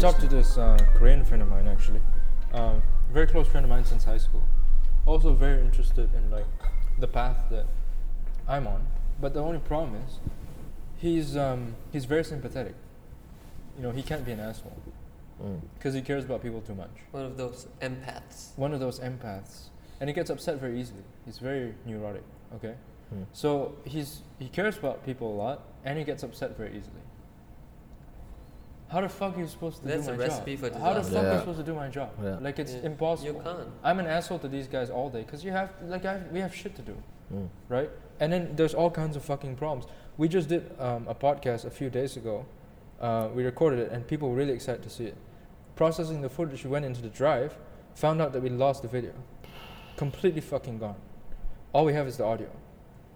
talked to this uh, Korean friend of mine actually, um, very close friend of mine since high school. Also very interested in like the path that I'm on. But the only problem is, he's um, he's very sympathetic. You know, he can't be an asshole Mm. because he cares about people too much. One of those empaths. One of those empaths, and he gets upset very easily. He's very neurotic. Okay, Hmm. so he's he cares about people a lot, and he gets upset very easily. How the fuck are you supposed to That's do a my recipe job? for How the disaster. fuck are you supposed to do my job? Yeah. Like it's Yeah. impossible. You can't. I'm an asshole to these guys all day because you have like I we have shit to do, Mm. right? And then there's all kinds of fucking problems. We just did um, a podcast a few days ago. Uh, we recorded it, and people were really excited to see it. Processing the footage, we went into the drive, found out that we lost the video, completely fucking gone. All we have is the audio.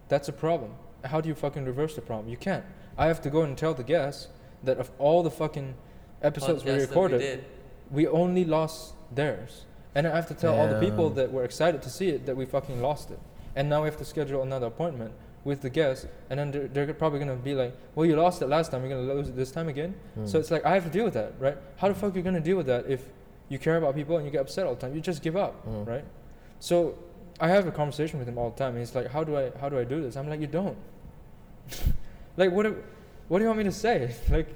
That's a problem. How do you fucking reverse the problem? You can't. I have to go and tell the guests that of all the fucking episodes we Podcasts that recorded, did. we only lost theirs. And I have to tell all the people that were excited to see it that we fucking lost it. And now we have to schedule another appointment with the guests. And then they're, they're probably going to be like, well, you lost it last time. You're going to lose it this time again. Mm. So it's like, I have to deal with that, right? How the fuck are you going to deal with that if you care about people and you get upset all the time? You just give up, Mm. right? So I have a conversation with him all the time. And he's like, how do I, how do I do this? I'm like, you don't. like, what, do- what do you want me to say? like,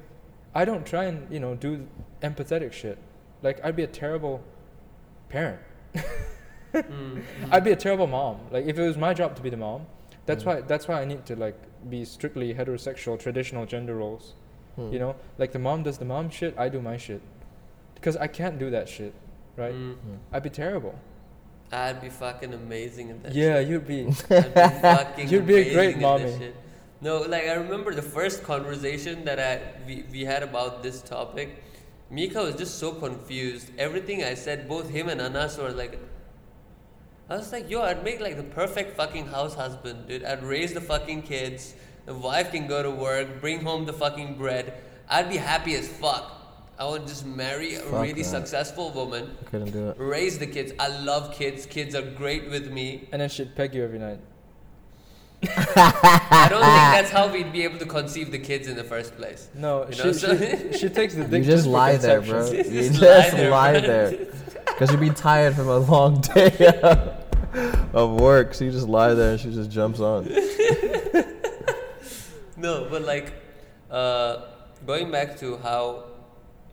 I don't try and, you know, do empathetic shit. Like, I'd be a terrible parent. Mm. I'd be a terrible mom. Like if it was my job to be the mom, that's Mm. why that's why I need to like be strictly heterosexual traditional gender roles. Mm. You know, like the mom does the mom shit, I do my shit. Because I can't do that shit, right? Mm. Mm. I'd be terrible. I'd be fucking amazing at that shit. yeah, shit. you'd be. I'd be fucking You'd be a great amazing at that mommy. Shit. No, like I remember the first conversation that I we, we had about this topic. Mika was just so confused. Everything I said, both him and Anas were like, I was like, yo, I'd make like the perfect fucking house husband, dude. I'd raise the fucking kids. The wife can go to work, bring home the fucking bread. I'd be happy as fuck. I would just marry a Fuck really that. successful woman, Couldn't do it. raise the kids. I love kids. Kids are great with me. And then she'd peg you every night. I don't think that's how we'd be able to conceive the kids in the first place. No, You she, know, so- she, she takes the You dick just for lie there, bro. You Just just lie lie there, there. Because you'd be tired from a long day of work. So you just lie there and she just jumps on. No, but like, uh, going back to how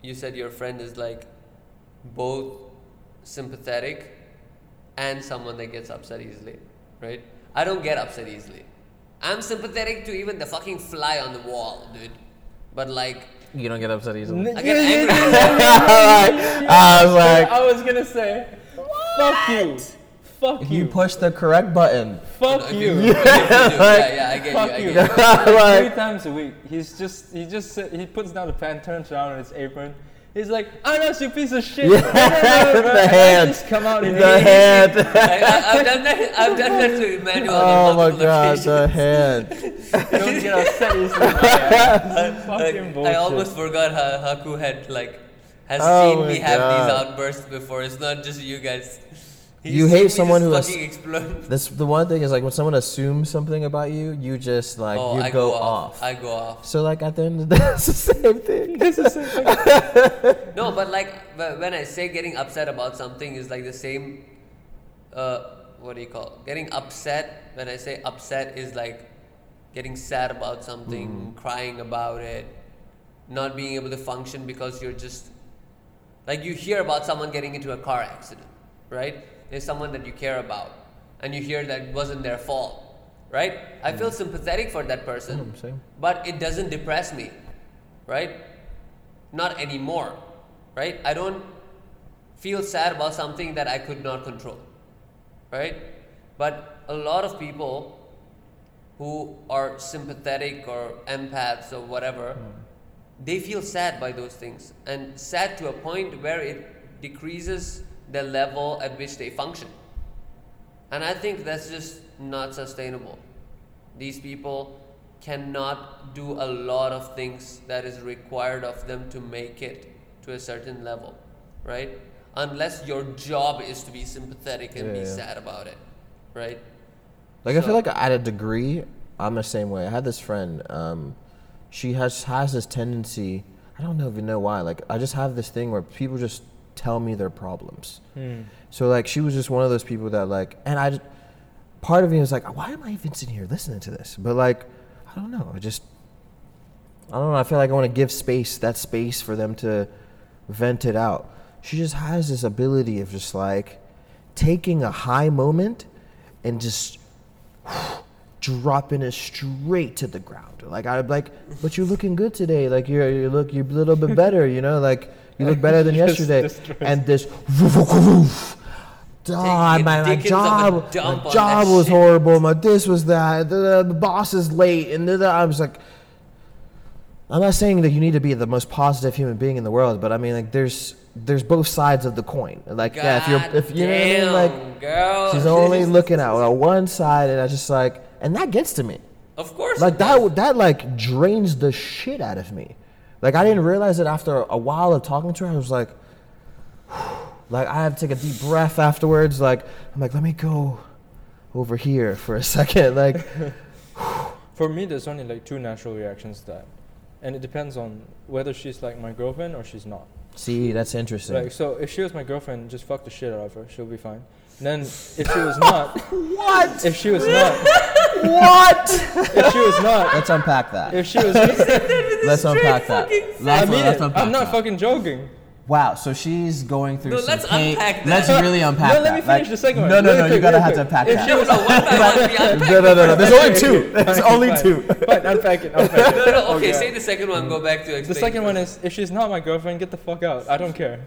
you said your friend is like both sympathetic and someone that gets upset easily, right? I don't get upset easily. I'm sympathetic to even the fucking fly on the wall, dude. But like, You don't get upset easily. I get angry. I was like, I was gonna say, fuck you. Fuck you. you pushed the correct button. Fuck If you. you- if you do, yeah, yeah, I get Fuck you. I you. get you. Three times a week. He's just he just he puts down the pen, turns around on his apron. He's like, I'm not you piece of shit. Yeah, And the I hand. just come out and the hand. I, I, I've done that. I've done that to Emmanuel. Oh my multiple god, the hand. don't get upset easily. man. It's Like, I almost forgot how Haku had like has Oh seen my me have these outbursts before. It's not just you guys. He's You hate someone who has- This the one thing is like when someone assumes something about you, you just like oh, you I go, go off. I go off. So like at the end of the day, it's the same thing. This is like, No, but like but when I say getting upset about something is like the same. Uh, what do you call? it? Getting upset. When I say upset is like getting sad about something, Mm-hmm. crying about it, not being able to function because you're just like you hear about someone getting into a car accident, right? There's someone that you care about, and you hear that it wasn't their fault, right? I feel sympathetic for that person, Mm, but it doesn't depress me, right? Not anymore, right? I don't feel sad about something that I could not control, right? But a lot of people who are sympathetic or empaths or whatever, they feel sad by those things and sad to a point where it decreases the level at which they function. And I think that's just not sustainable. These people cannot do a lot of things that is required of them to make it to a certain level, right? Unless your job is to be sympathetic and Yeah, be yeah. sad about it, right? Like I feel like at a degree, I'm the same way. I had this friend. Um, she has has this tendency. I don't know even know why. Like I just have this thing where people just tell me their problems. Hmm. So like she was just one of those people that like, and I, just, part of me was like, why am I even sitting here listening to this? But like, I don't know. I just, I don't know. I feel like I want to give space, that space for them to vent it out. She just has this ability of just like taking a high moment and just dropping it straight to the ground. Like I'm like, but you're looking good today. Like you're you look you're a little bit better. You know, like you look better than yesterday. destroys And this. God, Taking my, my Dickens job, my job was shit. horrible. My this was that. The, the boss is late, and the, the- I was like, I'm not saying that you need to be the most positive human being in the world, but I mean, like, there's there's both sides of the coin. Like, yeah, if you're, if you know what I mean, like, girl. she's only looking at uh, one side, and I just like, and that gets to me. Of course. Like that, that like drains the shit out of me. Like I didn't realize it after a while of talking to her. I was like, like I had to take a deep breath afterwards. Like I'm like, let me go over here for a second. Like For me, there's only like two natural reactions to that, and it depends on whether she's like my girlfriend or she's not. see, that's interesting. Like, so if she was my girlfriend, just fuck the shit out of her. She'll be fine. Then if she was not, what? if she was not, what? if she was not, Let's unpack that. if she was, Let's unpack that. Let's, mean let's it. unpack I'm not that. fucking joking. Wow, so she's going through No, some let's pain. unpack that. Let's really unpack No, that. let me finish Like- the second one. No, no, Really no, you quick, gotta really have to quick. unpack If that. she was No, no, one by one. We unpack No, no, no, no. There's only two. There's fine, only fine. two. Fine, unpack it. Unpack it. No, no, okay, Okay. say the second one. Go back to explain. The second one is if she's not my girlfriend, get the fuck out. I don't care.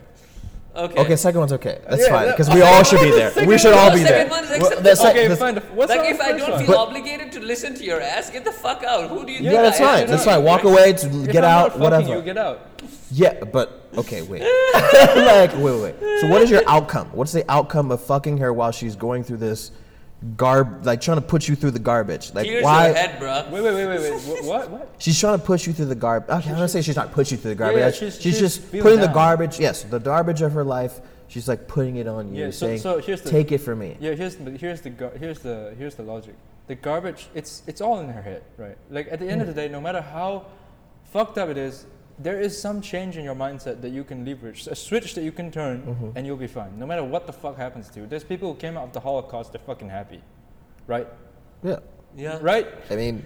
Okay. Okay, second one's okay. That's Yeah, fine that- because we all should be there. We should all be there. second one is Well, the sec- Okay, the- fine. What's like if I don't feel But- obligated to listen to your ass, get the fuck out. Who do you Yeah, think Yeah, that's I am? fine. That's fine. Walk away to If get I'm out, not fucking whatever. You get out. Yeah, but okay, wait. like, wait, wait, wait. So, what is your outcome? What's the outcome of fucking her while she's going through this garb, like trying to put you through the garbage? Like, Here's why? your head, bro. Wait, wait, wait, wait, wait. Wh- What? What? She's trying to push you through the garbage. Okay, I'm gonna say she's not pushing you through the garbage. yeah, she's, she's- she's, she's just feeling putting the garbage. Yes, the garbage of her life. She's like putting it on you, Yeah, so- saying, so here's the- "Take it from me." Yeah, here's the here's the here's the here's the logic. The garbage, it's it's all in her head, right? Like at the end of the hmm. day, no matter how fucked up it is, there is some change in your mindset that you can leverage, a switch that you can turn, Mhm. and you'll be fine. No matter what the fuck happens to you. There's people who came out of the Holocaust, they're fucking happy, right? Yeah, Yeah. Right? I mean,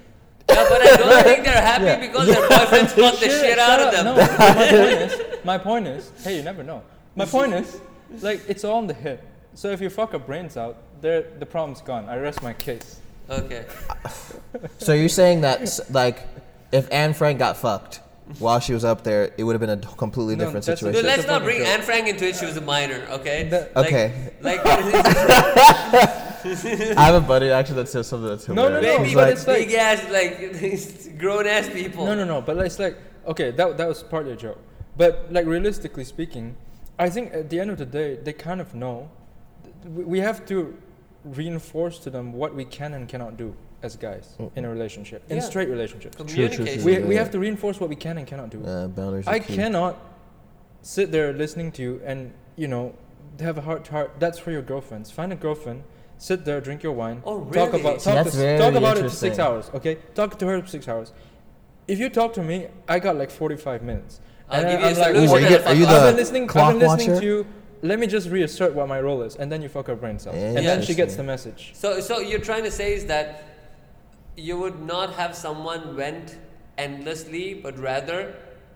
Yeah, but I don't think they're happy Yeah. because their boyfriends fucked the shit out of them. No, my point is, my point is, hey, you never know. My point is, like, it's all in the head. So if you fuck her brains out, there, the problem's gone. I rest my case. Okay. so you're saying that like, if Anne Frank got fucked while she was up there, it would have been a completely No, different that's a- situation. That's let's not bring joke. Anne Frank into it. She was a minor, okay? That- Like- Okay. Like, I have a buddy actually that says something that's No, no, no, baby, He's but like, it's like- big ass, like grown ass people. No, no, no. But it's like, okay, that that was partly a joke. But like realistically speaking, I think at the end of the day, they kind of know. We we have to reinforce to them what we can and cannot do as guys Mm. in a relationship, in Yeah. straight relationships. Communication. We, Yeah. we have to reinforce what we can and cannot do. uh, boundaries. I cannot sit there listening to you and you know have a heart to heart. That's for your girlfriends. Find a girlfriend. Sit there, drink your wine. Oh, Talk about talk, to, talk about it for six hours. Okay, talk to her for six hours. If you talk to me, I got like forty-five minutes. I'll give you I'm a like, solution. Are you, are you the I've been listening. I've been listening watcher? to you. Let me just reassert what my role is, and then you fuck her brains out, and then she gets the message. So, so you're trying to say is that you would not have someone vent endlessly, but rather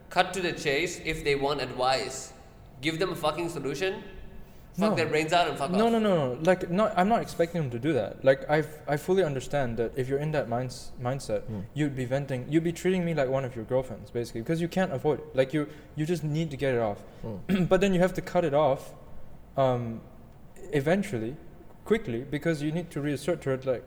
cut to the chase if they want advice. Give them a fucking solution, fuck No. their brains out, and fuck No, off. no, no, no. Like, not. I'm not expecting them to do that. Like, I, I fully understand that if you're in that minds, mindset, Hmm. you'd be venting. You'd be treating me like one of your girlfriends, basically, because you can't avoid it. Like, you, you just need to get it off. Hmm. but then you have to cut it off, um, eventually, quickly, because you need to reassert to it like,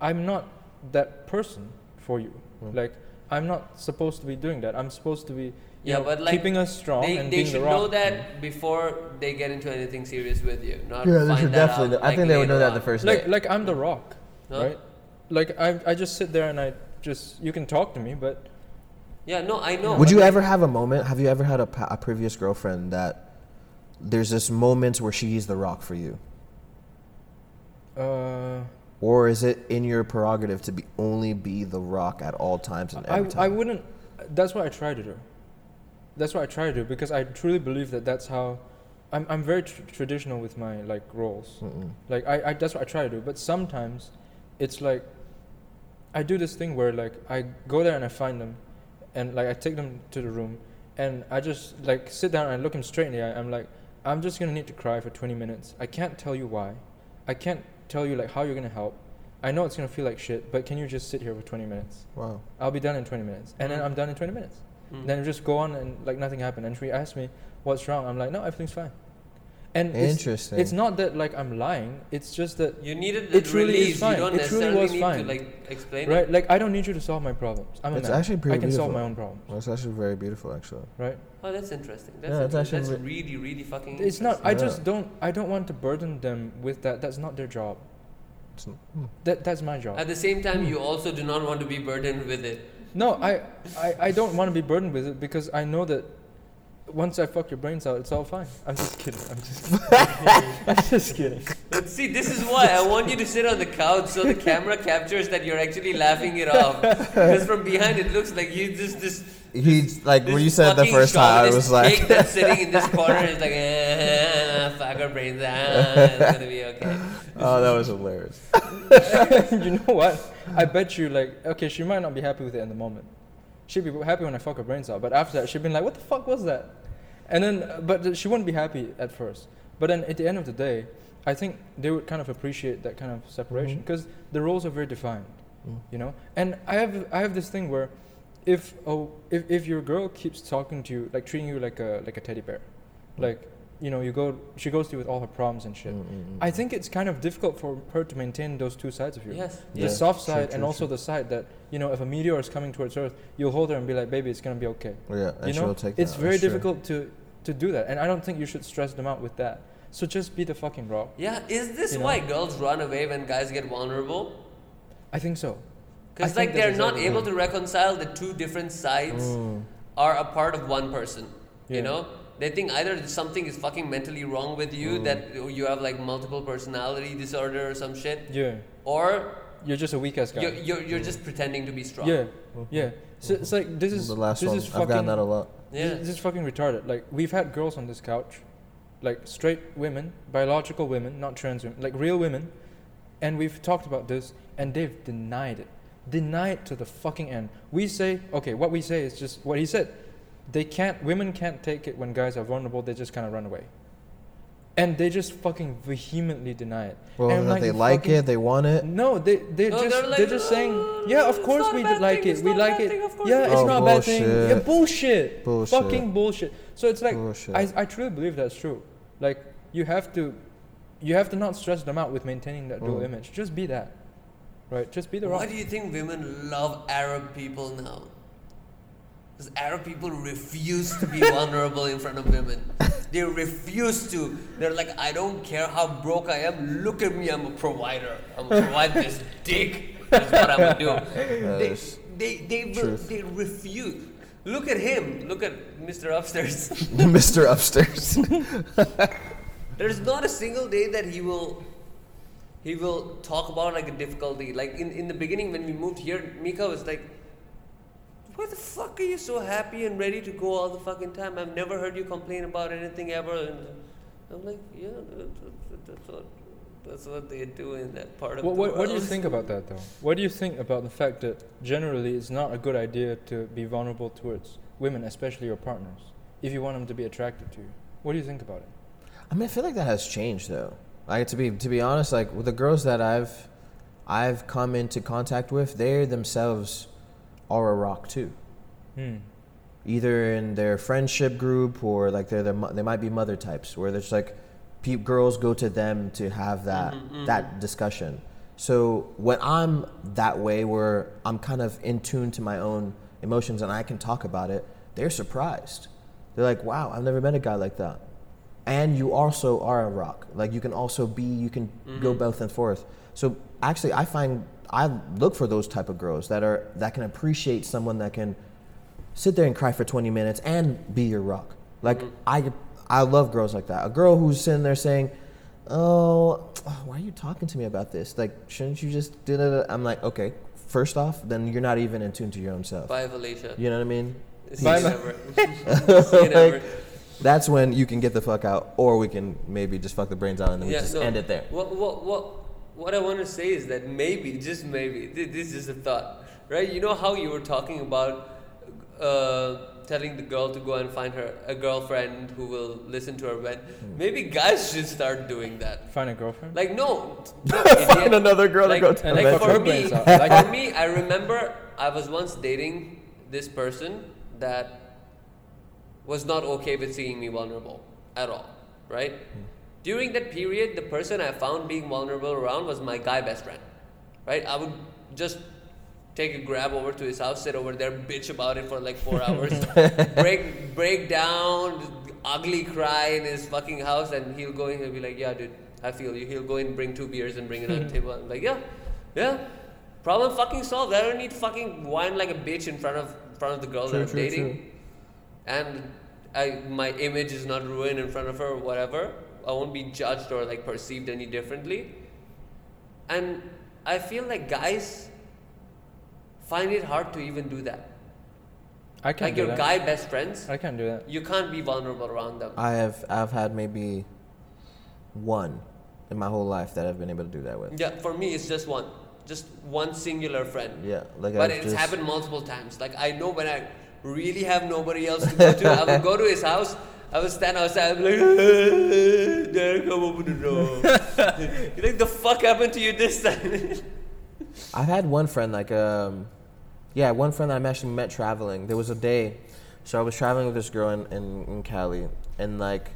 I'm not that person for you. Hmm. Like, I'm not supposed to be doing that. I'm supposed to be, you Yeah, know, but, like, keeping us strong They, and they being should the know rock. that before they get into anything serious with you. Not Yeah, they should definitely. out, know- I like, think they would know later that the first like day. like I'm the rock, Huh? right? Like I I just sit there and I just you can talk to me, but Yeah, no, I know. Would you ever have a moment? Have you ever had a, pa- a previous girlfriend that there's this moment where she's the rock for you, uh, or is it in your prerogative to be only be the rock at all times and I every time? I wouldn't. That's what I try to do. that's what I try to do because I truly believe that that's how. I'm I'm very tr- traditional with my like roles. Mm-mm. Like I, I that's what I try to do. But sometimes, it's like. I do this thing where like I go there and I find them, and like I take them to the room, and I just like sit down and I look them straight in the eye. I'm like, I'm just gonna need to cry for 20 minutes. I can't tell you why. I can't tell you like how you're gonna help. I know it's gonna feel like shit, but can you just sit here for 20 minutes? Wow. I'll be done in 20 minutes, and then Mhm. I'm done in 20 minutes. Mm. Then just go on and like nothing happened. And she asked me what's wrong. I'm like, no, everything's fine. And it's, Interesting. it's not that like I'm lying. It's just that You needed the It truly is fine. You don't It truly was need fine. to like explain right. it. Like I don't need you to solve my problems. I'm a It's man. actually pretty I can solve beautiful. my own problems. Well, it's actually very beautiful, actually. Right. Oh, that's interesting. That's, Yeah, it's inter- actually that's re- really, really fucking. It's not. I Yeah. just don't. I don't want to burden them with that. That's not their job. It's, hmm. That that's my job. At the same time, you also do not want to be burdened with it. No, I, I, I don't want to be burdened with it because I know that once I fuck your brains out, it's all fine. I'm just kidding. I'm just kidding. I'm just kidding. But see, this is why I want you to sit on the couch so the camera captures that you're actually laughing it off. Because from behind it looks like you just this. He's like when you said the first time, I was like, pig that's sitting in this corner is like, eh, fuck her brains out. It's gonna be okay. oh, that was hilarious. you know what? I bet you, like, okay, she might not be happy with it in the moment. She'd be happy when I fuck her brains out, but after that, she'd be like, what the fuck was that? And then, but she wouldn't be happy at first. But then at the end of the day, I think they would kind of appreciate that kind of separation because the roles are very defined, Mm. you know? And I have, I have this thing where if, oh, if, if your girl keeps talking to you, like treating you like a, like a teddy bear, like, you know, you go, she goes through with all her problems and shit. Mm, mm, mm. I think it's kind of difficult for her to maintain those two sides of you Yes. the Yeah, soft true, side true, and also true. the side that you know if a meteor is coming towards earth you'll hold her and be like baby it's gonna be okay yeah, and you she'll know take it's that, very sure. difficult to to do that and i don't think you should stress them out with that so just be the fucking rock Yeah, is this You know? why girls run away when guys get vulnerable? i think so Because I like they're not exactly able right. to reconcile the two different sides Mm. are a part of one person. Yeah. You know, they think either something is fucking mentally wrong with you Mm. that you have like multiple personality disorder or some shit, yeah or you're just a weak ass guy you're, you're, you're just pretending to be strong. yeah yeah so it's like this is the last this one. is I've fucking gotten that a lot. Yeah. This, this is fucking retarded. Like we've had girls on this couch, like straight women, biological women, not trans women, like real women, and we've talked about this, and they've denied it, denied to the fucking end. We say, okay, what we say is just what he said. They can't, women can't take it when guys are vulnerable. They just kind of run away, and they just fucking vehemently deny it. Well, And like, they like fucking- it, they want it. No, they they No, just they're they're, just saying, "Uh, yeah, of course we did like thing, it, it's we not a like bad it. thing, of yeah, it's it's not." not a bad thing. Bullshit. Yeah, bullshit. Bullshit. Fucking bullshit. So it's like Bullshit. I I truly believe that's true. Like you have to, you have to not stress them out with maintaining that dual Mm. image. Just be that, right? Just be the rock. Why do you think women love Arab people now? Because Arab people refuse to be vulnerable in front of women. They refuse to. They're like, I don't care how broke I am. Look at me, I'm a provider. I'm gonna provide this dick. That's what I'm gonna do. They, they, they, will, they refuse. Look at him. Look at Mr. Upstairs. Mr. Upstairs. There's not a single day that he will he will talk about like a difficulty. Like in, in the beginning when we moved here, Mika was like, Why the fuck are you so happy and ready to go all the fucking time? I've never heard you complain about anything ever and I'm like, Yeah, that- that- that's what that's what they do in that part of What, the what, what do you think about that though? What do you think about the fact that generally it's not a good idea to be vulnerable towards women, especially your partners, if you want them to be attracted to you? What do you think about it? I mean, I feel like that has changed though. Like to be to be honest, like with the girls that I've I've come into contact with, they themselves are a rock too. Hmm. Either in their friendship group or like they're, they're they might be mother types where there's like pe- girls go to them to have that Mhm, that discussion. So when I'm that way, where I'm kind of in tune to my own emotions and I can talk about it, they're surprised. They're like, "Wow, I've never met a guy like that." And you also are a rock. Like you can also be, you can go both and forth. So actually, I find I look for those type of girls that are that can appreciate someone that can sit there and cry for 20 minutes and be your rock. Like mm-hmm. I I love girls like that. A girl who's sitting there saying, "Oh, why are you talking to me about this? Like, shouldn't you just do that?" I'm like, "Okay, first off, then you're not even in tune to your own self." Bye, Felicia. You know what I mean? Bye, you man. never. See you never. Like, that's when you can get the fuck out, or we can maybe just fuck the brains out and then we Yeah, just no. end it there. What, what, what, what I want to say is that maybe, just maybe, this is a thought, right? You know how you were talking about uh, telling the girl to go and find her a girlfriend who will listen to her when Hmm. maybe guys should start doing that. Find a girlfriend. Like no, no Find idiot. another girl like, to go to. Like for me. Like- for me, I remember I was once dating this person that was not okay with seeing me vulnerable at all, right? During that period, the person I found being vulnerable around was my guy best friend, right? I would just take a grab over to his house, sit over there, bitch about it for like four hours, break break down, ugly cry in his fucking house, and he'll go in and be like, "Yeah, dude, I feel you." He'll go in, bring two beers, and bring it on the table. I'm like, "Yeah, yeah, problem fucking solved. I don't need fucking whine like a bitch in front of in front of the girl True, that I'm true, dating." and I my image is not ruined in front of her or whatever. I won't be judged or like perceived any differently. And I feel like guys find it hard to even do that. I can't like do your that. guy best friends, I can't do that. you can't be vulnerable around them. I have I've had maybe one in my whole life that I've been able to do that with. Yeah, for me it's just one. Just one singular friend. Yeah, like But I've it's just, happened multiple times. Like I know when I really have nobody else to go to, I will go to his house. I would stand outside. I'd be like, hey, Derek, come open the door. You're like, the fuck happened to you this time? I've had one friend like um, yeah, one friend that I actually met traveling. There was a day, so I was traveling with this girl in, in, in Cali, and like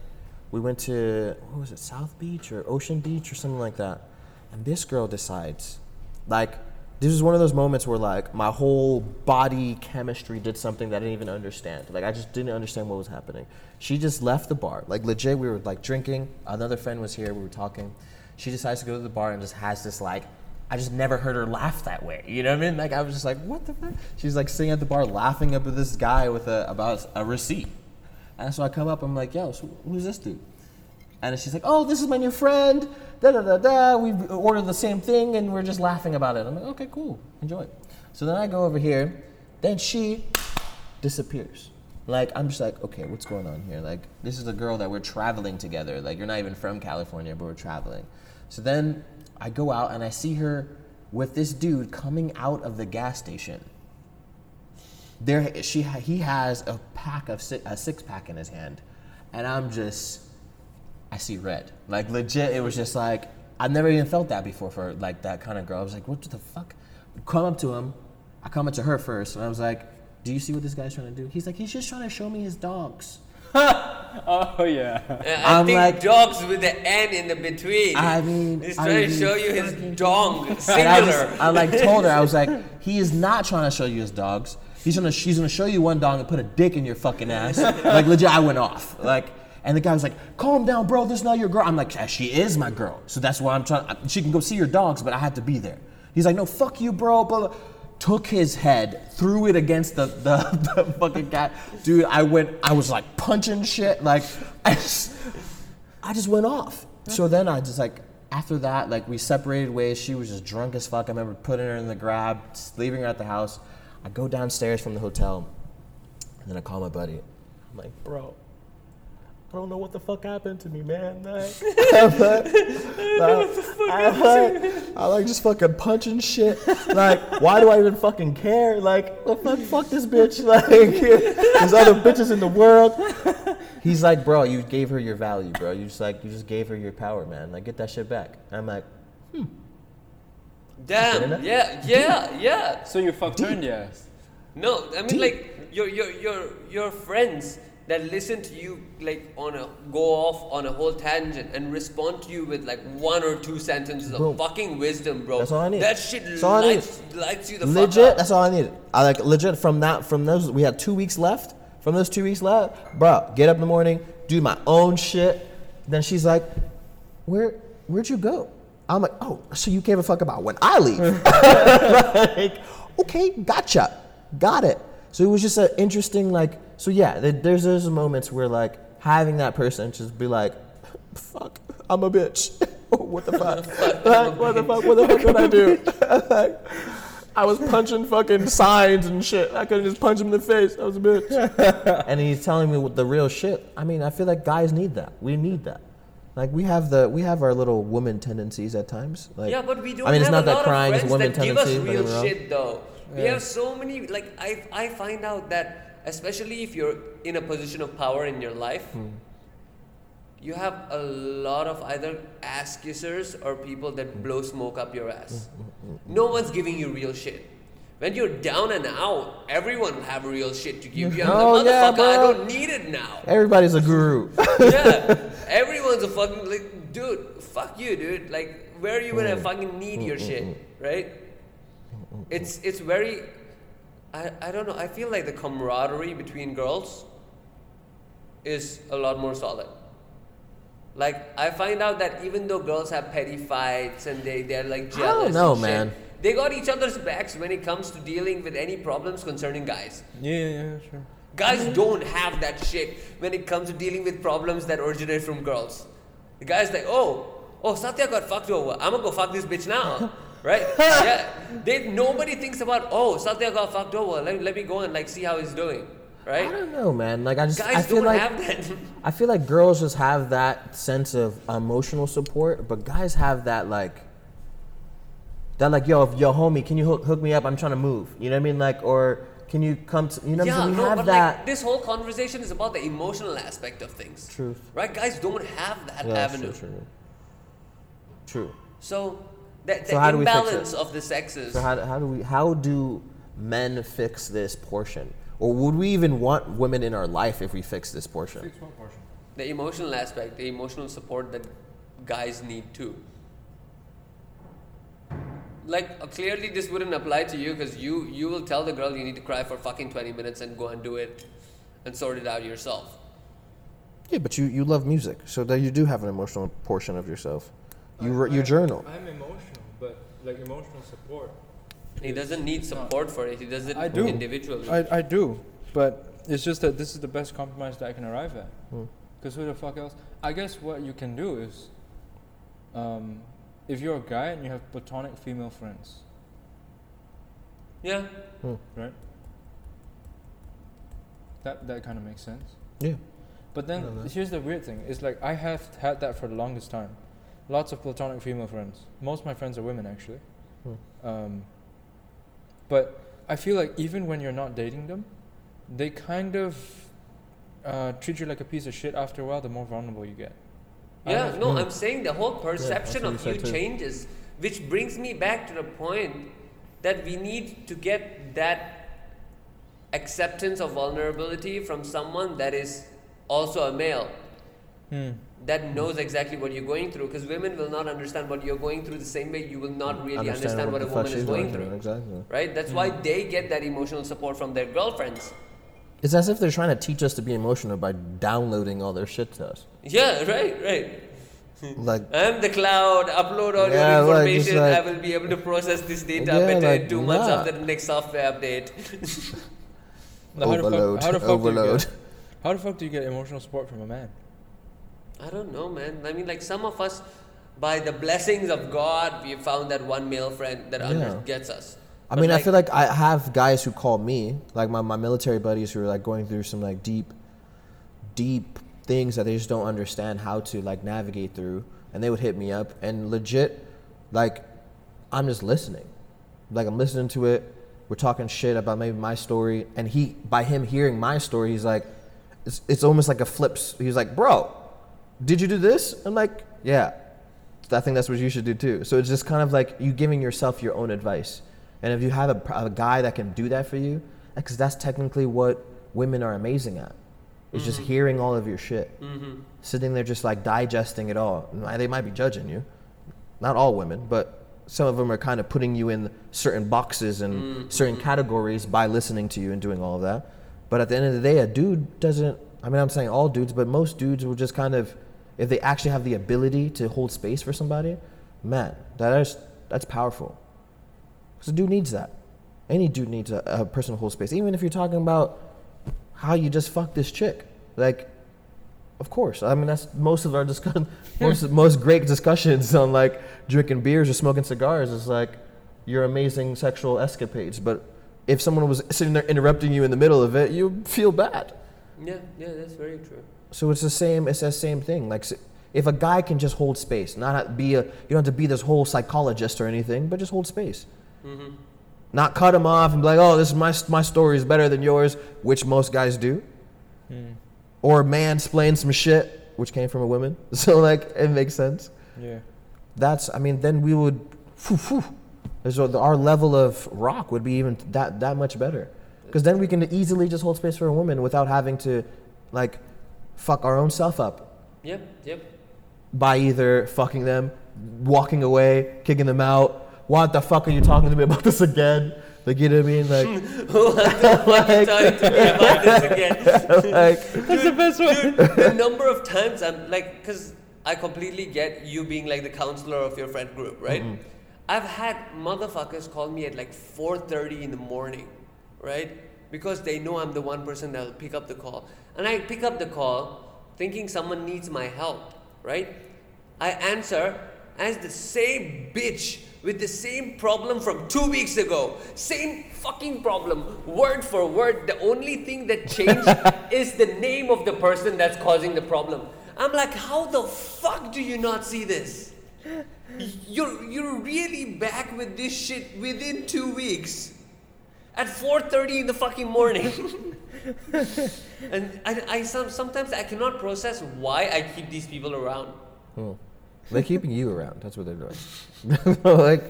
we went to what was it, South Beach or Ocean Beach or something like that, and this girl decides, like, this was one of those moments where like my whole body chemistry did something that I didn't even understand. Like I just didn't understand what was happening. She just left the bar. Like legit, we were like drinking. Another friend was here. We were talking. She decides to go to the bar and just has this like I just never heard her laugh that way. You know what I mean? Like I was just like, what the fuck? She's like sitting at the bar laughing up at this guy with a about a receipt. And so I come up, I'm like, yo, so who's this dude? And she's like, oh, this is my new friend. Da da da da. We ordered the same thing and we're just laughing about it. I'm like, okay, cool, enjoy. So then I go over here. Then she disappears. Like I'm just like, okay, what's going on here? Like this is a girl that we're traveling together. Like you're not even from California, but we're traveling. So then I go out and I see her with this dude coming out of the gas station. There, she he has a pack of si- a six pack in his hand, and I'm just, I see red. Like legit, it was just like I've never even felt that before for like that kind of girl. I was like, what the fuck? Come up to him. I come up to her first, and I was like, do you see what this guy's trying to do? He's like, he's just trying to show me his dogs. Oh yeah. Uh, I I'm think like- dogs with the N in the between. I mean, he's I trying to show you his fucking- dong, And I, singular. I like told her I was like, he is not trying to show you his dogs. He's gonna she's gonna show you one dog and put a dick in your fucking ass. like legit, I went off. Like, and the guy was like, "Calm down, bro. This is not your girl." I'm like, "Yeah, "She is my girl, so that's why I'm trying. She can go see your dogs, but I had to be there." He's like, "No, fuck you, bro." Blah, blah. Took his head, threw it against the, the, the fucking guy. Dude, I went. I was like punching shit. Like, I just, I just went off. So then I just like after that, like we separated ways. She was just drunk as fuck. I remember putting her in the grab, leaving her at the house. I go downstairs from the hotel, and then I call my buddy. I'm like, bro, I don't know what the fuck happened to me, man. Like, I'm like, I'm I like just fucking punching shit. Like, why do I even fucking care? Like, the fuck, fuck this bitch. Like, there's other bitches in the world. He's like, bro, you gave her your value, bro. You just like, you just gave her your power, man. Like, get that shit back. I'm like, hmm. Damn. Yeah. Yeah. Yeah. So you fucked her in the ass. No, I mean like your your your your friends that listen to you like on a go off on a whole tangent and respond to you with like one or two sentences Bro. of fucking wisdom, bro. That's all I need. That shit That's all I need. lights, lights you the legit. fuck up. That's all I needed. I like legit from that. From those, we had two weeks left. From those two weeks left, bro, get up in the morning, do my own shit. Then she's like, "Where, where'd you go?" I'm like, "Oh, so you gave a fuck about when I leave?" like, okay, gotcha, got it. So it was just an interesting, like, so yeah. There's those moments where like having that person just be like, "Fuck, I'm a bitch." what the fuck? like, what the fuck? What the fuck did I do? like, I was punching fucking signs and shit. I couldn't just punch him in the face. I was a bitch. and he's telling me what the real shit. I mean, I feel like guys need that. We need that. Like we have the we have our little woman tendencies at times. Like yeah, but we don't I mean, it's not that crying is woman that give us real shit though. We have so many like I I find out that especially if you're in a position of power in your life, Hmm. you have a lot of either ass kissers or people that hmm. blow smoke up your ass. Hmm, hmm, no one's giving you real shit. When you're down and out, everyone will have real shit to give you. I'm Oh, like, yeah, motherfucker, I don't need it now. Everybody's a guru. yeah, everyone's a fucking like, dude. Fuck you, dude. Like, where are you gonna fucking need your shit, right? Mm-hmm. It's it's very. I I don't know. I feel like the camaraderie between girls is a lot more solid. Like I find out that even though girls have petty fights and they they're like I don't know, shit, man. They got each other's backs when it comes to dealing with any problems concerning guys. Yeah, yeah, yeah, sure. Guys don't have that shit when it comes to dealing with problems that originate from girls. The guy's like, oh, oh, Sathya got fucked over. I'm gonna go fuck this bitch now. Right? yeah. They nobody thinks about, oh, Sathya got fucked over. Let, let me go and like see how he's doing. Right? I don't know, man. Like I just Guys I feel don't like have that. I feel like girls just have that sense of emotional support, but guys have that like that like yo, yo homie, can you hook, hook me up? I'm trying to move. You know what I mean? Like or can you come to you know what yeah, I'm saying? We no, have but that like this whole conversation is about the emotional aspect of things. truth. Right? Guys don't have that Yeah, avenue. true, true. True. So the, the So how do we fix it? imbalance of the sexes. So how, how do we how do men fix this portion? Or would we even want women in our life if we fix this portion? Fix what portion? the emotional aspect, the emotional support that guys need too. Like uh, clearly, this wouldn't apply to you because you you will tell the girl you need to cry for fucking twenty minutes and go and do it, and sort it out yourself. Yeah, but you, you love music, so that you do have an emotional portion of yourself. You I- r- you I- journal. I'm emotional, but like emotional support. He doesn't need support for it. He does it I do. individually. I, I do, but it's just that this is the best compromise that I can arrive at. Hmm. Because who the fuck else? I guess what you can do is, um, if you're a guy and you have platonic female friends, yeah. right? That that kind of makes sense. Yeah. But then I know that. here's the weird thing: is like I have had that for the longest time. Lots of platonic female friends. Most of my friends are women, actually. Hmm. Um, but I feel like even when you're not dating them, they kind of uh, treat you like a piece of shit after a while. The more vulnerable you get. Yeah, no, Mm. I'm saying the whole perception what of you you said too. changes, which brings me back to the point that we need to get that acceptance of vulnerability from someone that is also a male Hmm. That knows exactly what you're going through because women will not understand what you're going through the same way you will not really understand, what, the a woman is going through Exactly. right that's why mm-hmm. they get that emotional support from their girlfriends It's as if they're trying to teach us to be emotional by downloading all their shit to us. yeah right right Like, I'm the cloud, upload all Yeah, your like, it's information. I will be able to process this data Yeah, better like, in two months nah. after the next software update. Now, how the fuck- overload, how the fuck do you overload. get- How the fuck do you get emotional support from a man? I don't know, man. I mean, like some of us, by the blessings of God, we found that one male friend that Yeah. gets us. I But, mean, I feel like I have guys who call me, like my, my military buddies who are like going through some like deep, deep things that they just don't understand how to like navigate through. And they would hit me up and legit, like, I'm just listening. Like, I'm listening to it. We're talking shit about maybe my story. And he, by him hearing my story, he's like, it's, it's almost like a flips. He's like, bro, did you do this? I'm like, yeah. I think that's what you should do too. So it's just kind of like you giving yourself your own advice. And if you have a, a guy that can do that for you, because that's technically what women are amazing at. It's just hearing all of your shit, Mm-hmm. sitting there just like digesting it all. They might be judging you, not all women, but some of them are kind of putting you in certain boxes and certain categories by listening to you and doing all of that. But at the end of the day, a dude doesn't. I mean, I'm saying all dudes, but most dudes will just kind of, if they actually have the ability to hold space for somebody, man, that is that's powerful. Because a dude needs that. Any dude needs a, a person to hold space. Even if you're talking about how you just fuck this chick. Like, of course. I mean, that's most of our discuss, most most great discussions on like drinking beers or smoking cigars. Is like, your amazing sexual escapades. But if someone was sitting there interrupting you in the middle of it, you feel bad. Yeah, yeah, that's very true. So it's the same. It's the same thing. Like if a guy can just hold space, not be a, you don't have to be this whole psychologist or anything, but just hold space. Mm-hmm. Not cut him off and be like, oh, this is my my story is better than yours, which most guys do, Mm. or mansplain some shit, which came from a woman. So like it makes sense. Yeah. That's I mean then we would, phew, phew, so our level of rock would be even that that much better, because then we can easily just hold space for a woman without having to, like, fuck our own self up Yep, yep. by either fucking them, walking away, kicking them out. What the fuck are you talking to me about this again? Like you know what I mean? Like, like, Talking to me about this again. like That's the best one. Dude, the number of times I'm like, because I completely get you being like the counselor of your friend group, right? Mm-hmm. I've had motherfuckers call me at like 4:30 in the morning, right? Because they know I'm the one person that'll pick up the call, and I pick up the call thinking someone needs my help, right? I answer as the same bitch with the same problem from two weeks ago. Same fucking problem, word for word. The only thing that changed is the name of the person that's causing the problem. I'm like, how the fuck do you not see this? You're you're really back with this shit within two weeks. At 4:30 in the fucking morning. and I, I sometimes I cannot process why I keep these people around. oh. they're keeping you around. That's what they're doing. like,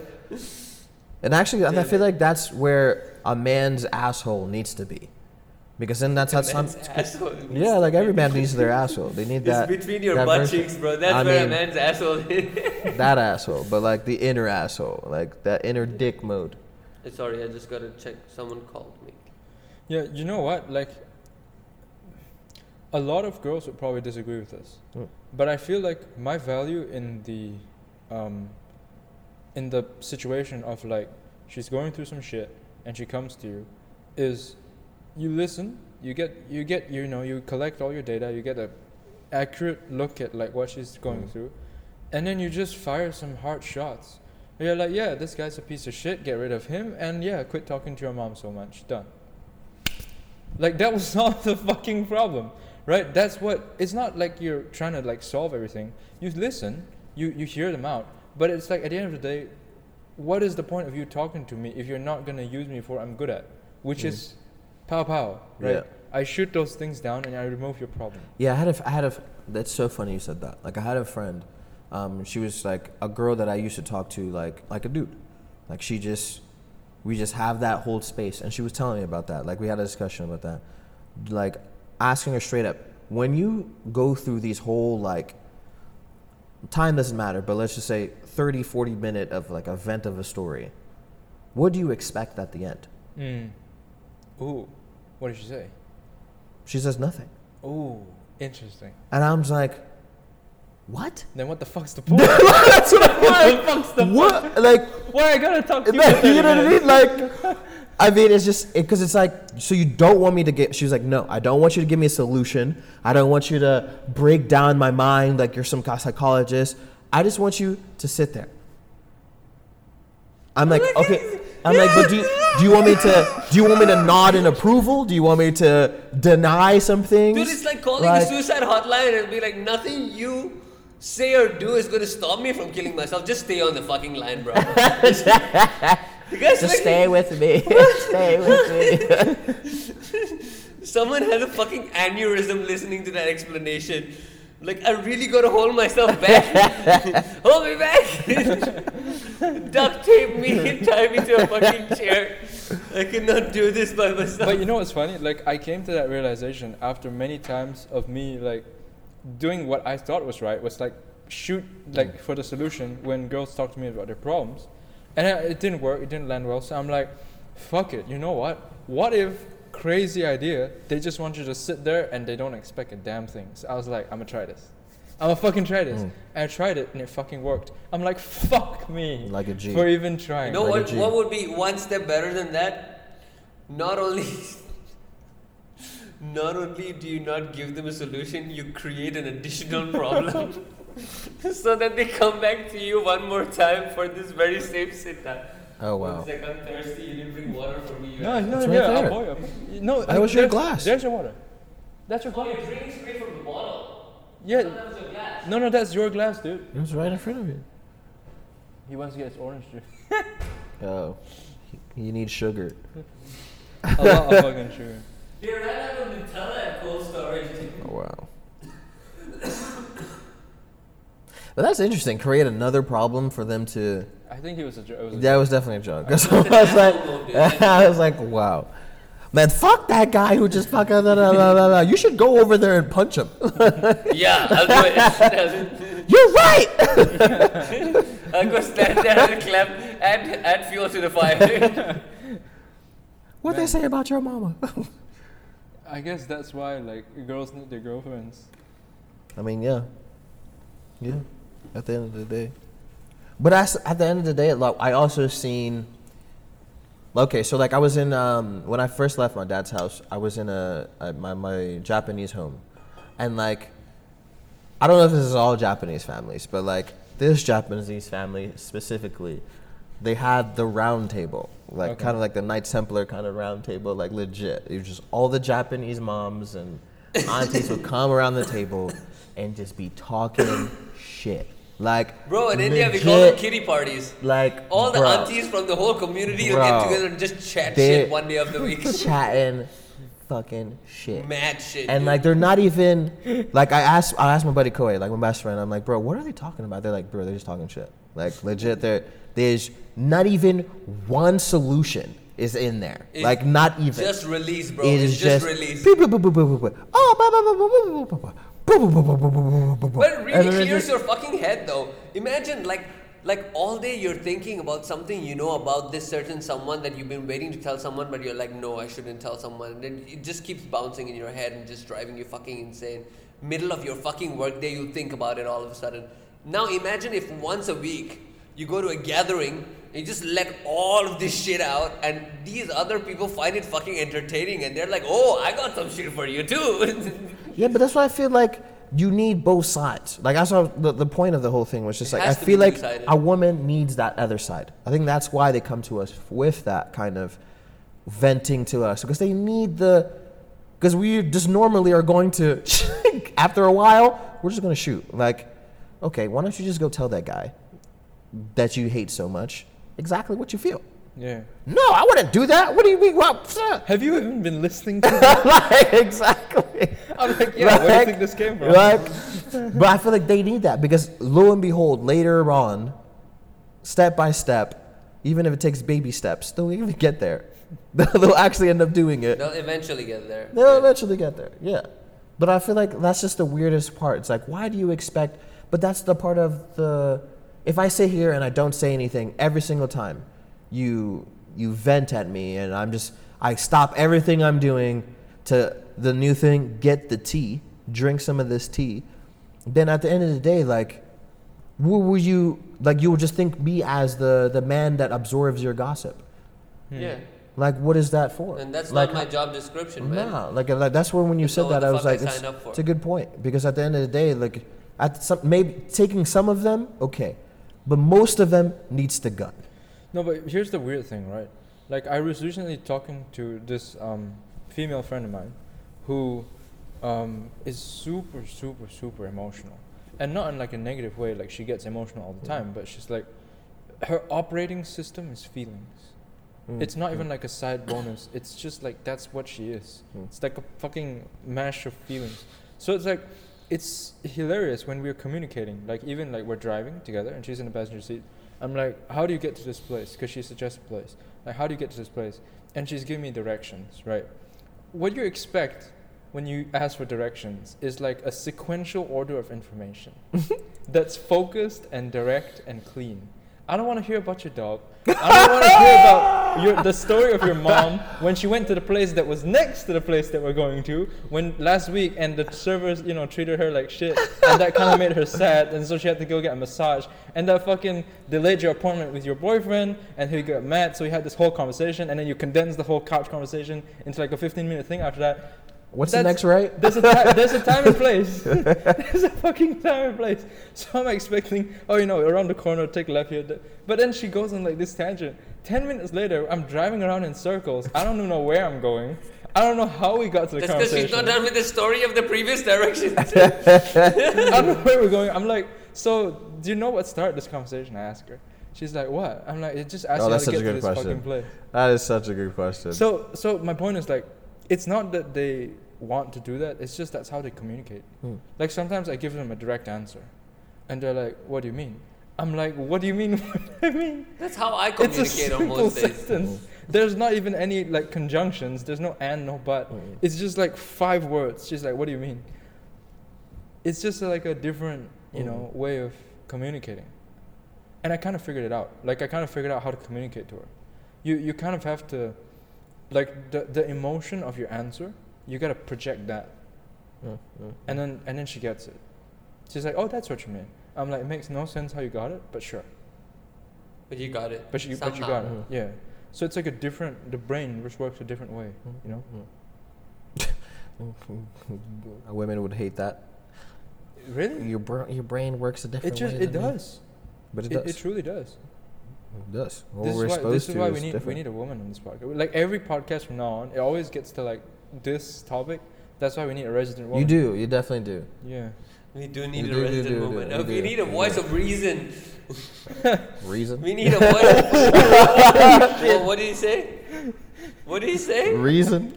and actually, I feel like that's where a man's asshole needs to be, because then that's how some. Yeah, like every man needs their asshole. They need It's that. between your butt version- cheeks, bro. That's I where a man's asshole is. that asshole, but like the inner asshole, like that inner dick mode. Sorry, I just gotta check. Someone called me. Yeah, you know what? Like, a lot of girls would probably disagree with this, Mm. but I feel like my value in the, um, in the situation of like she's going through some shit and she comes to you, is, you listen, you get you get you know you collect all your data, you get a accurate look at like what she's going Mm. through, and then you just fire some hard shots. You're like, yeah, this guy's a piece of shit. Get rid of him, and yeah, quit talking to your mom so much. Done. Like that was not the fucking problem, right? That's what. It's not like you're trying to like solve everything. You listen, you you hear them out, but it's like at the end of the day, what is the point of you talking to me if you're not gonna use me for what I'm good at, which Mm. is pow pow, right? Yeah. I shoot those things down and I remove your problem. Yeah, I had a, I had a, that's so funny you said that. Like I had a friend, um, she was like a girl that I used to talk to like, like a dude. Like she just, we just have that whole space. And she was telling me about that. Like we had a discussion about that. Like asking her straight up, when you go through these whole like, time doesn't matter, but let's just say 30, 40 minute of like a vent of a story, what do you expect at the end? Mm. Ooh, what did she say? She says nothing. Ooh, interesting. And I'm just like, what? Then what the fuck's the point? That's what I'm what the like. fuck's the What? Like, Why I gotta talk to you? you for 30 know what I mean? Like, I mean, it's just because it's like, so you don't want me to get. She was like, no, I don't want you to give me a solution. I don't want you to break down my mind like you're some psychologist. I just want you to sit there. I'm like, okay. I'm like, but do you, do you want me to do you want me to nod in approval? Do you want me to deny some things? Dude, it's like calling Like- a suicide hotline and be like nothing you say or do is gonna stop me from killing myself. Just stay on the fucking line, bro. you Just like, stay with me. stay with me. Someone had a fucking aneurysm listening to that explanation. Like, I really gotta hold myself back. hold me back. Duct tape me, tie me to a fucking chair. I cannot do this by myself. But you know what's funny? Like I came to that realization after many times of me like doing what I thought was right was like shoot like for the solution when girls talk to me about their problems, and I- it didn't work. It didn't land well. So I'm like, fuck it. You know what? What if crazy idea? They just want you to sit there and they don't expect a damn thing. So I was like, I'm gonna try this. I'm gonna fucking try this. Mm. And I tried it and it fucking worked. I'm like, fuck me Like a G. for even trying. You know Like what? What would be one step better than that? Not only, not only do you not give them a solution, you create an additional problem, so that they come back to you one more time for this very same sit down. Oh, oh wow. He's like, I'm thirsty. You didn't bring water for me. No, no, It's right here, there. I'll pour you. No, That was your glass. There's your water. That's your Oh, glass. you're drinking straight from the bottle. Yeah. That was your glass. No, no, that's your glass, dude. It was right in front of you. He wants to get his orange juice. Oh, you need sugar. A lot of fucking sugar. They ran out of Nutella at cold storage. Oh wow. but that's interesting. Create another problem for them to. I think it was a joke. Yeah, It was That joke. was definitely a joke. 'Cause I was like, I was like, wow. Man, fuck that guy who just fucking. Blah, blah, blah, blah, blah. You should go over there and punch him. yeah, I'll do it. You're right. I'll go stand there and clap, add, add fuel to the fire. what they say about your mama? I guess that's why like girls need their girlfriends. I mean, yeah, yeah. At the end of the day, but as, at the end of the day, like I also seen. Okay, so like I was in um, when I first left my dad's house, I was in a, a my my Japanese home, and like I don't know if this is all Japanese families, but like this Japanese family specifically, they had the round table, like Okay. kind of like the Knights Templar kind of round table, like legit. It was just all the Japanese moms and aunties would come around the table and just be talking shit. Like Bro, in India we call them legit, kitty parties. Like All the bro, aunties from the whole community will get together and just chat shit one day of the week. chatting, fucking shit. Mad shit. And dude. like they're not even like I asked I asked my buddy Koei, like my best friend, I'm like, bro, what are they talking about? They're like, bro, they're just talking shit. Like legit, there there's not even one solution is in there. It's like not even. Just release, bro. It is it's just, just release. But really clears your fucking head though. Imagine like like all day you're thinking about something you know about this certain someone that you've been waiting to tell someone but you're like no I shouldn't tell someone and then it just keeps bouncing in your head and just driving you fucking insane. Middle of your fucking work day, you think about it all of a sudden. Now imagine if once a week you go to a gathering and you just let all of this shit out and these other people find it fucking entertaining and they're like, Oh, I got some shit for you too. Yeah, but that's why I feel like you need both sides. Like that's what the, the point of the whole thing was just It like I feel like a woman needs that other side. I think that's why they come to us with that kind of venting to us because they need the because we just normally are going to after a while we're just going to shoot. Like okay, why don't you just go tell that guy that you hate so much exactly what you feel? Yeah. No, I wouldn't do that. What do you mean? Well, Have you even been listening to that? like, exactly. I'm like, yeah, where do you think this came from? Like, but I feel like they need that because lo and behold, later on, step by step, even if it takes baby steps, they'll even get there. they'll actually end up doing it. They'll eventually get there. They'll Yeah. eventually get there. Yeah. But I feel like that's just the weirdest part. It's like, why do you expect? But that's the part of the. If I sit here and I don't say anything every single time, you you vent at me, and I'm just I stop everything I'm doing to the new thing, get the tea, drink some of this tea. Then at the end of the day, like, what will you like? You will just think me as the the man that absorbs your gossip. Hmm. Yeah. Like, what is that for? And that's like, not my job description, man. no, like, like that's where when you That's said that, I was fuck I like, it's, up for. it's a good point because at the end of the day, like, at some maybe taking some of them, okay, but most of them needs to go. No, but here's the weird thing, right? Like I was recently talking to this um, female friend of mine, who um, is super, super, super emotional, and not in like a negative way. Like she gets emotional all the time, but she's like, her operating system is feelings. Mm. It's not even like a side bonus. It's just like that's what she is. Mm. It's like a fucking mash of feelings. So it's like it's hilarious when we're communicating. Like even like we're driving together and she's in the passenger seat. I'm like, how do you get to this place? Because she suggests a place. Like, how do you get to this place? And she's giving me directions, right? What you expect when you ask for directions is like a sequential order of information that's focused and direct and clean. I don't want to hear about your dog. I don't want to hear about your, the story of your mom when she went to the place that was next to the place that we're going to when last week and the servers, you know, treated her like shit and that kind of made her sad and so she had to go get a massage and that fucking delayed your appointment with your boyfriend and he got mad so he had this whole conversation and then you condensed the whole couch conversation into like a 15 minute thing after that. What's the next right? There's a, ti- there's a time and place. there's a fucking time and place. So I'm expecting, oh, you know, around the corner, take a left here. But then she goes on like this tangent, ten minutes later, I'm driving around in circles. I don't even know where I'm going. I don't know how we got to the That's because conversation. she's not done with the story of the previous direction. I don't know where we're going. I'm like, so do you know what started this conversation? I ask her. She's like, what? I'm like, it just asked Oh, you how that's to such get a to good this question. fucking place. That is such a good question. So, so my point is like, it's not that they want to do that. It's just that's how they communicate. Hmm. Like sometimes I give them a direct answer, and they're like, "What do you mean?" I'm like, "What do you mean? what do I mean?" That's how I It's a communicate on simple most days. sentence. There's not even any like conjunctions. There's no and, no but. Mm. It's just like five words. She's like, "What do you mean?" It's just like a different, you know, way of communicating. And I kind of figured it out. Like I kind of figured out how to communicate to her. You you kind of have to, like the the emotion of your answer. You gotta project that, Mm, mm. and then and then she gets it. She's like, "Oh, that's what you mean." I'm like, "It makes no sense how you got it, but sure." But you got it. But you but you got it. Mhm. Yeah. So it's like a different. The brain which works a different way. You know. Mm. Women would hate that. Really? Your br- your brain works a different It just way. it than me. does. But it, It, does. it truly does. It does. What this we're is why, exposed this is to why is we need we need a woman on this podcast. Like every podcast from now on, it always gets to like this topic. That's why we need a resident woman. You do. You definitely do. Yeah. We do need We a do, do, resident do, do, woman. we we do. need a voice of reason. Reason. We need a voice. well, what did he say? What did he say? Reason.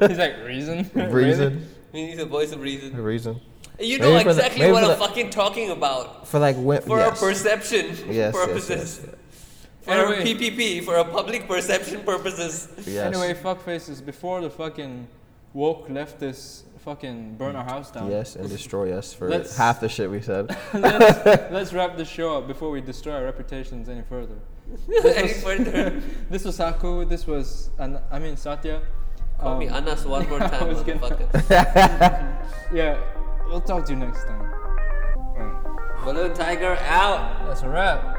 He's like reason. Really? Reason. We need a voice of reason. Reason. You know Maybe for the- exactly what I'm the- fucking talking about. For like wi- For yes. our perception Yes, yes, purposes. yes, For our Anyway. PPP, for our public perception purposes. yes. Anyway, fuck faces. Before the fucking woke leftists fucking burn our house down. Yes, and destroy us for Let's- half the shit we said. let's, let's wrap the show up before we destroy our reputations any further. Any further? This was Saku. This was An- I mean Sathya. Call me Um, Anas one more time, was gonna- motherfucker. Yeah, we'll talk to you next time. Alright. Balloon Tiger out. That's a wrap.